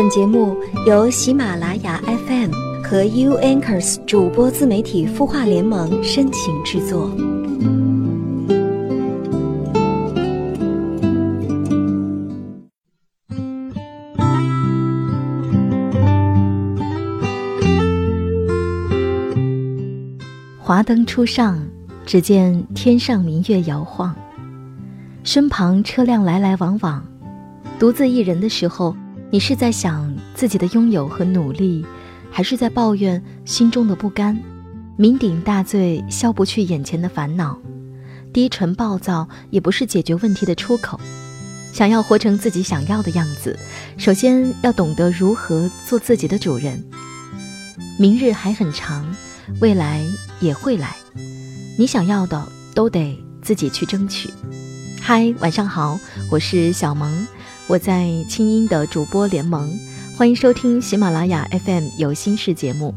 本节目由喜马拉雅 FM 和 U Anchors 主播自媒体孵化联盟深情制作。华灯初上，只见天上明月摇晃，身旁车辆来来往往。独自一人的时候，你是在想自己的拥有和努力，还是在抱怨心中的不甘？酩酊大醉消不去眼前的烦恼，低沉暴躁也不是解决问题的出口。想要活成自己想要的样子，首先要懂得如何做自己的主人。明日还很长。未来也会来，你想要的都得自己去争取。嗨，晚上好，我是小萌，我在清音的主播联盟，欢迎收听喜马拉雅 FM 有心事节目。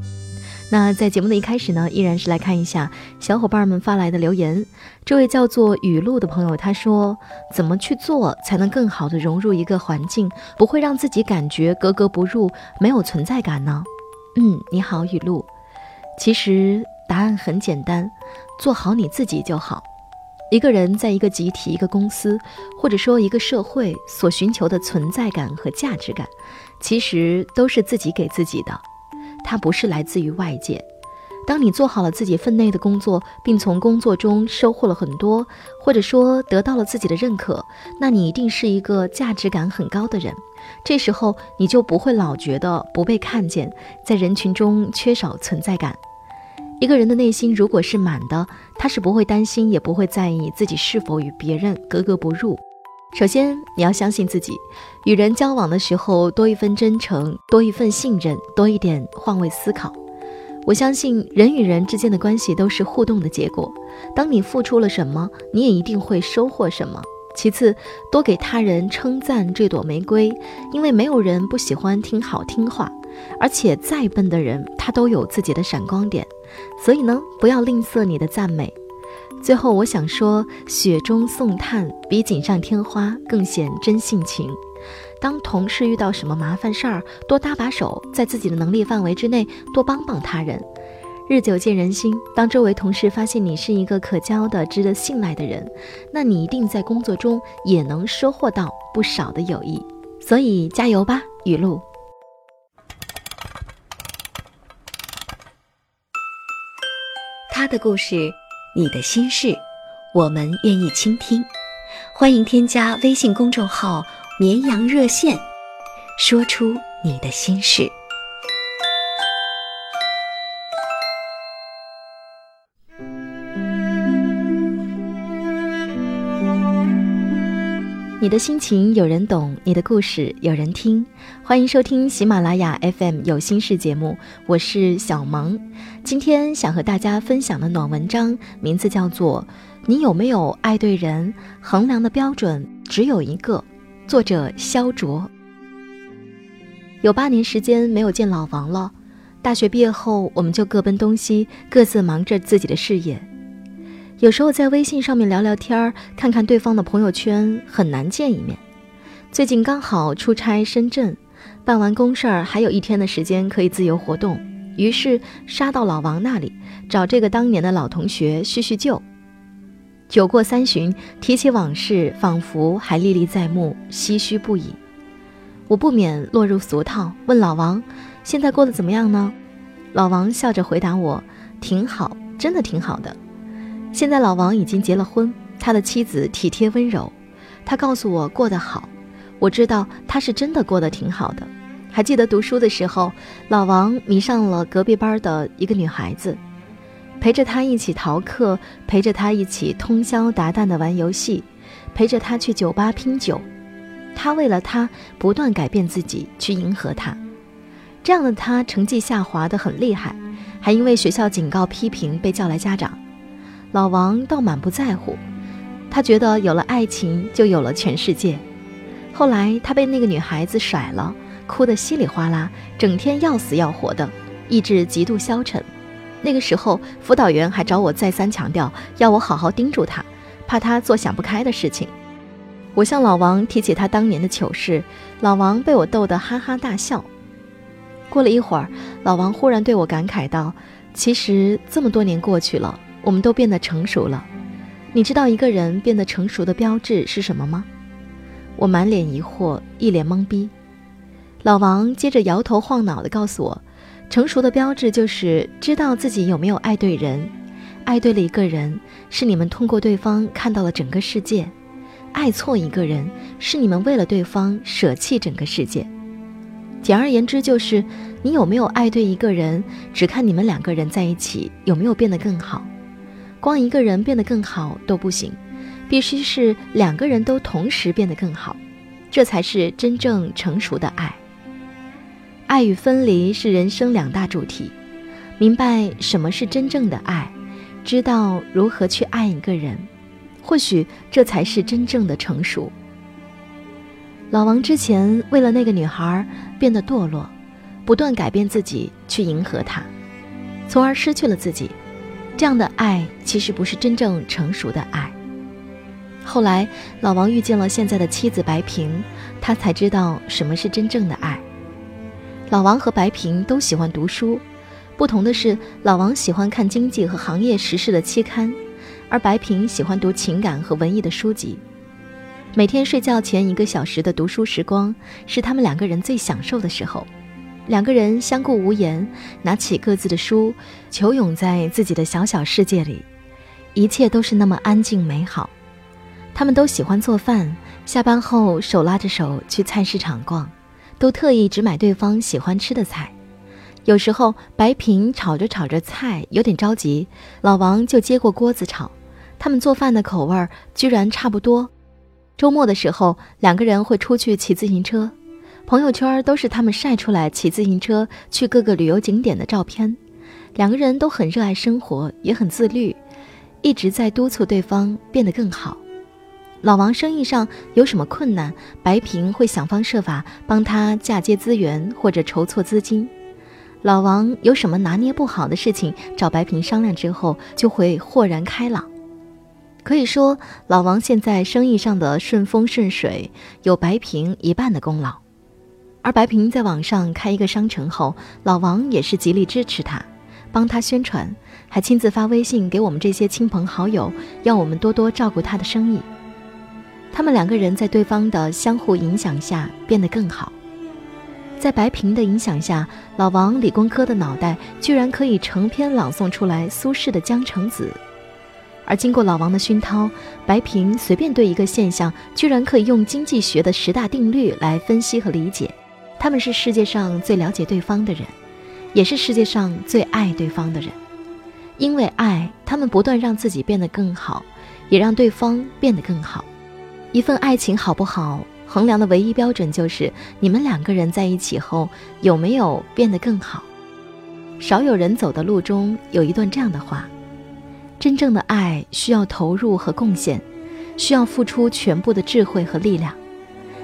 那在节目的一开始呢，依然是来看一下小伙伴们发来的留言。这位叫做雨露的朋友他说：“怎么去做才能更好的融入一个环境，不会让自己感觉格格不入、没有存在感呢？”嗯，你好，雨露。其实答案很简单，做好你自己就好。一个人在一个集体、一个公司，或者说一个社会所寻求的存在感和价值感，其实都是自己给自己的，它不是来自于外界。当你做好了自己分内的工作，并从工作中收获了很多，或者说得到了自己的认可，那你一定是一个价值感很高的人。这时候你就不会老觉得不被看见，在人群中缺少存在感。一个人的内心如果是满的，他是不会担心，也不会在意自己是否与别人格格不入。首先，你要相信自己，与人交往的时候多一份真诚，多一份信任，多一点换位思考。我相信人与人之间的关系都是互动的结果。当你付出了什么，你也一定会收获什么。其次，多给他人称赞这朵玫瑰，因为没有人不喜欢听好听话，而且再笨的人他都有自己的闪光点，所以呢，不要吝啬你的赞美。最后，我想说，雪中送炭比锦上添花更显真性情。当同事遇到什么麻烦事儿，多搭把手，在自己的能力范围之内多帮帮他人。日久见人心，当周围同事发现你是一个可交的、值得信赖的人，那你一定在工作中也能收获到不少的友谊。所以加油吧，雨露！的故事，你的心事，我们愿意倾听。欢迎添加微信公众号“绵羊热线”，说出你的心事。你的心情有人懂，你的故事有人听。欢迎收听喜马拉雅 FM 有心事节目，我是小萌。今天想和大家分享的暖文章，名字叫做《你有没有爱对人？衡量的标准只有一个》，作者肖卓。有八年时间没有见老王了，大学毕业后，我们就各奔东西，各自忙着自己的事业。有时候在微信上面聊聊天儿，看看对方的朋友圈，很难见一面。最近刚好出差深圳，办完公事儿，还有一天的时间可以自由活动，于是杀到老王那里，找这个当年的老同学叙叙旧。酒过三巡，提起往事，仿佛还历历在目，唏嘘不已。我不免落入俗套，问老王：“现在过得怎么样呢？”老王笑着回答我：“挺好，真的挺好的。”现在老王已经结了婚，他的妻子体贴温柔，他告诉我过得好，我知道他是真的过得挺好的。还记得读书的时候，老王迷上了隔壁班的一个女孩子，陪着她一起逃课，陪着她一起通宵达旦的玩游戏，陪着她去酒吧拼酒，他为了她不断改变自己去迎合她。这样的他成绩下滑的很厉害，还因为学校警告批评被叫来家长。老王倒满不在乎，他觉得有了爱情就有了全世界。后来他被那个女孩子甩了，哭得稀里哗啦，整天要死要活的，意志极度消沉。那个时候，辅导员还找我再三强调，要我好好盯住他，怕他做想不开的事情。我向老王提起他当年的糗事，老王被我逗得哈哈大笑。过了一会儿，老王忽然对我感慨道：“其实这么多年过去了，我们都变得成熟了。你知道一个人变得成熟的标志是什么吗？”我满脸疑惑，一脸懵逼。老王接着摇头晃脑地告诉我：“成熟的标志就是知道自己有没有爱对人，爱对了一个人，是你们通过对方看到了整个世界。”爱错一个人，是你们为了对方舍弃整个世界。简而言之，就是你有没有爱对一个人，只看你们两个人在一起有没有变得更好。光一个人变得更好都不行，必须是两个人都同时变得更好，这才是真正成熟的爱。爱与分离是人生两大主题。明白什么是真正的爱，知道如何去爱一个人。或许这才是真正的成熟。老王之前为了那个女孩变得堕落，不断改变自己去迎合她，从而失去了自己。这样的爱其实不是真正成熟的爱。后来老王遇见了现在的妻子白萍，他才知道什么是真正的爱。老王和白萍都喜欢读书，不同的是，老王喜欢看经济和行业时事的期刊。而白萍喜欢读情感和文艺的书籍，每天睡觉前一个小时的读书时光是他们两个人最享受的时候。两个人相顾无言，拿起各自的书，求泳在自己的小小世界里，一切都是那么安静美好。他们都喜欢做饭，下班后手拉着手去菜市场逛，都特意只买对方喜欢吃的菜。有时候白萍炒着炒着菜有点着急，老王就接过锅子炒。他们做饭的口味居然差不多。周末的时候，两个人会出去骑自行车，朋友圈都是他们晒出来骑自行车去各个旅游景点的照片。两个人都很热爱生活，也很自律，一直在督促对方变得更好。老王生意上有什么困难，白萍会想方设法帮他嫁接资源或者筹措资金。老王有什么拿捏不好的事情，找白萍商量之后，就会豁然开朗。可以说，老王现在生意上的顺风顺水，有白萍一半的功劳。而白萍在网上开一个商城后，老王也是极力支持他，帮他宣传，还亲自发微信给我们这些亲朋好友，要我们多多照顾他的生意。他们两个人在对方的相互影响下变得更好。在白萍的影响下，老王理工科的脑袋居然可以成篇朗诵出来苏轼的《江城子》。而经过老王的熏陶，白萍随便对一个现象，居然可以用经济学的十大定律来分析和理解。他们是世界上最了解对方的人，也是世界上最爱对方的人。因为爱，他们不断让自己变得更好，也让对方变得更好。一份爱情好不好，衡量的唯一标准就是你们两个人在一起后有没有变得更好。少有人走的路中有一段这样的话。真正的爱需要投入和贡献，需要付出全部的智慧和力量。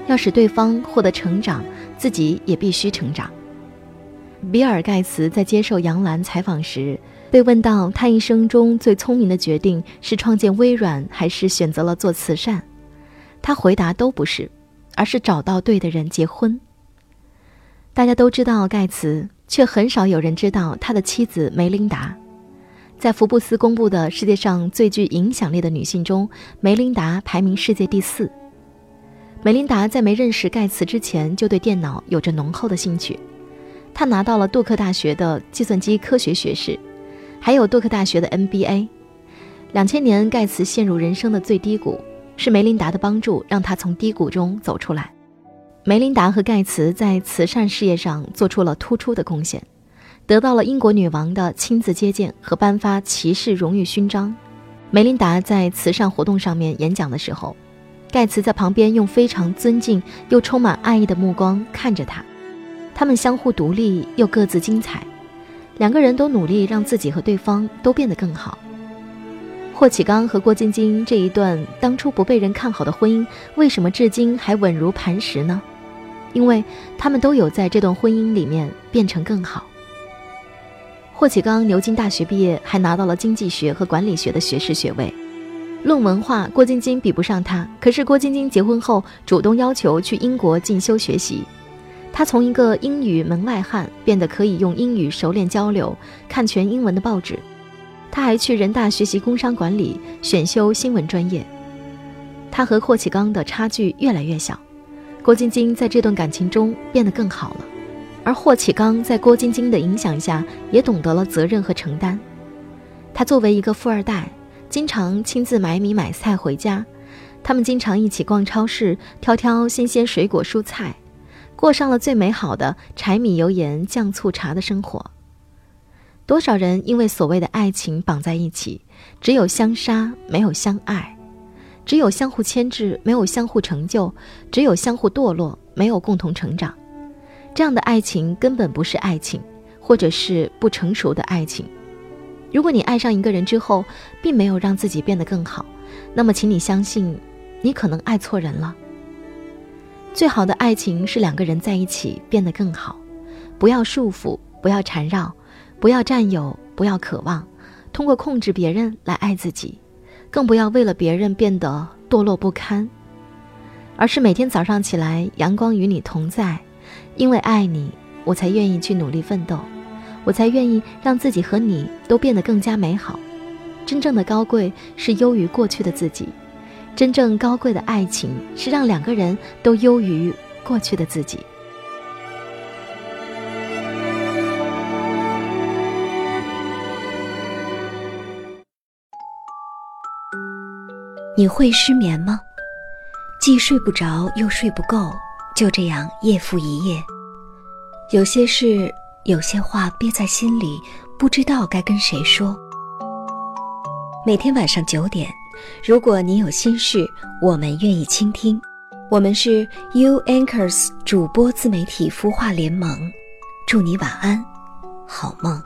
要使对方获得成长，自己也必须成长。比尔·盖茨在接受杨澜采访时，被问到他一生中最聪明的决定是创建微软，还是选择了做慈善，他回答都不是，而是找到对的人结婚。大家都知道盖茨，却很少有人知道他的妻子梅琳达。在福布斯公布的世界上最具影响力的女性中，梅琳达排名世界第四。梅琳达在没认识盖茨之前就对电脑有着浓厚的兴趣，她拿到了杜克大学的计算机科学学士，还有杜克大学的 MBA。两千年，盖茨陷入人生的最低谷，是梅琳达的帮助让他从低谷中走出来。梅琳达和盖茨在慈善事业上做出了突出的贡献。得到了英国女王的亲自接见和颁发骑士荣誉勋章。梅琳达在慈善活动上面演讲的时候，盖茨在旁边用非常尊敬又充满爱意的目光看着她。他们相互独立又各自精彩，两个人都努力让自己和对方都变得更好。霍启刚和郭晶晶这一段当初不被人看好的婚姻，为什么至今还稳如磐石呢？因为他们都有在这段婚姻里面变成更好。霍启刚牛津大学毕业，还拿到了经济学和管理学的学士学位。论文化，郭晶晶比不上他。可是郭晶晶结婚后主动要求去英国进修学习，她从一个英语门外汉变得可以用英语熟练交流，看全英文的报纸。她还去人大学习工商管理，选修新闻专业。她和霍启刚的差距越来越小，郭晶晶在这段感情中变得更好了，而霍启刚在郭晶晶的影响下也懂得了责任和承担。他作为一个富二代。经常亲自买米买菜回家，他们经常一起逛超市，挑挑新鲜水果蔬菜，过上了最美好的柴米油盐酱醋茶的生活。多少人因为所谓的爱情绑在一起，只有相杀没有相爱，只有相互牵制没有相互成就，只有相互堕落没有共同成长。这样的爱情根本不是爱情，或者是不成熟的爱情。如果你爱上一个人之后，并没有让自己变得更好，那么请你相信，你可能爱错人了。最好的爱情是两个人在一起变得更好，不要束缚，不要缠绕，不要占有，不要渴望，通过控制别人来爱自己，更不要为了别人变得堕落不堪，而是每天早上起来，阳光与你同在，因为爱你，我才愿意去努力奋斗。我才愿意让自己和你都变得更加美好。真正的高贵是优于过去的自己，真正高贵的爱情是让两个人都优于过去的自己。你会失眠吗？既睡不着又睡不够，就这样夜复一夜。有些事。有些话憋在心里，不知道该跟谁说。每天晚上九点，如果你有心事，我们愿意倾听。我们是 U Anchors 主播自媒体孵化联盟，祝你晚安，好梦。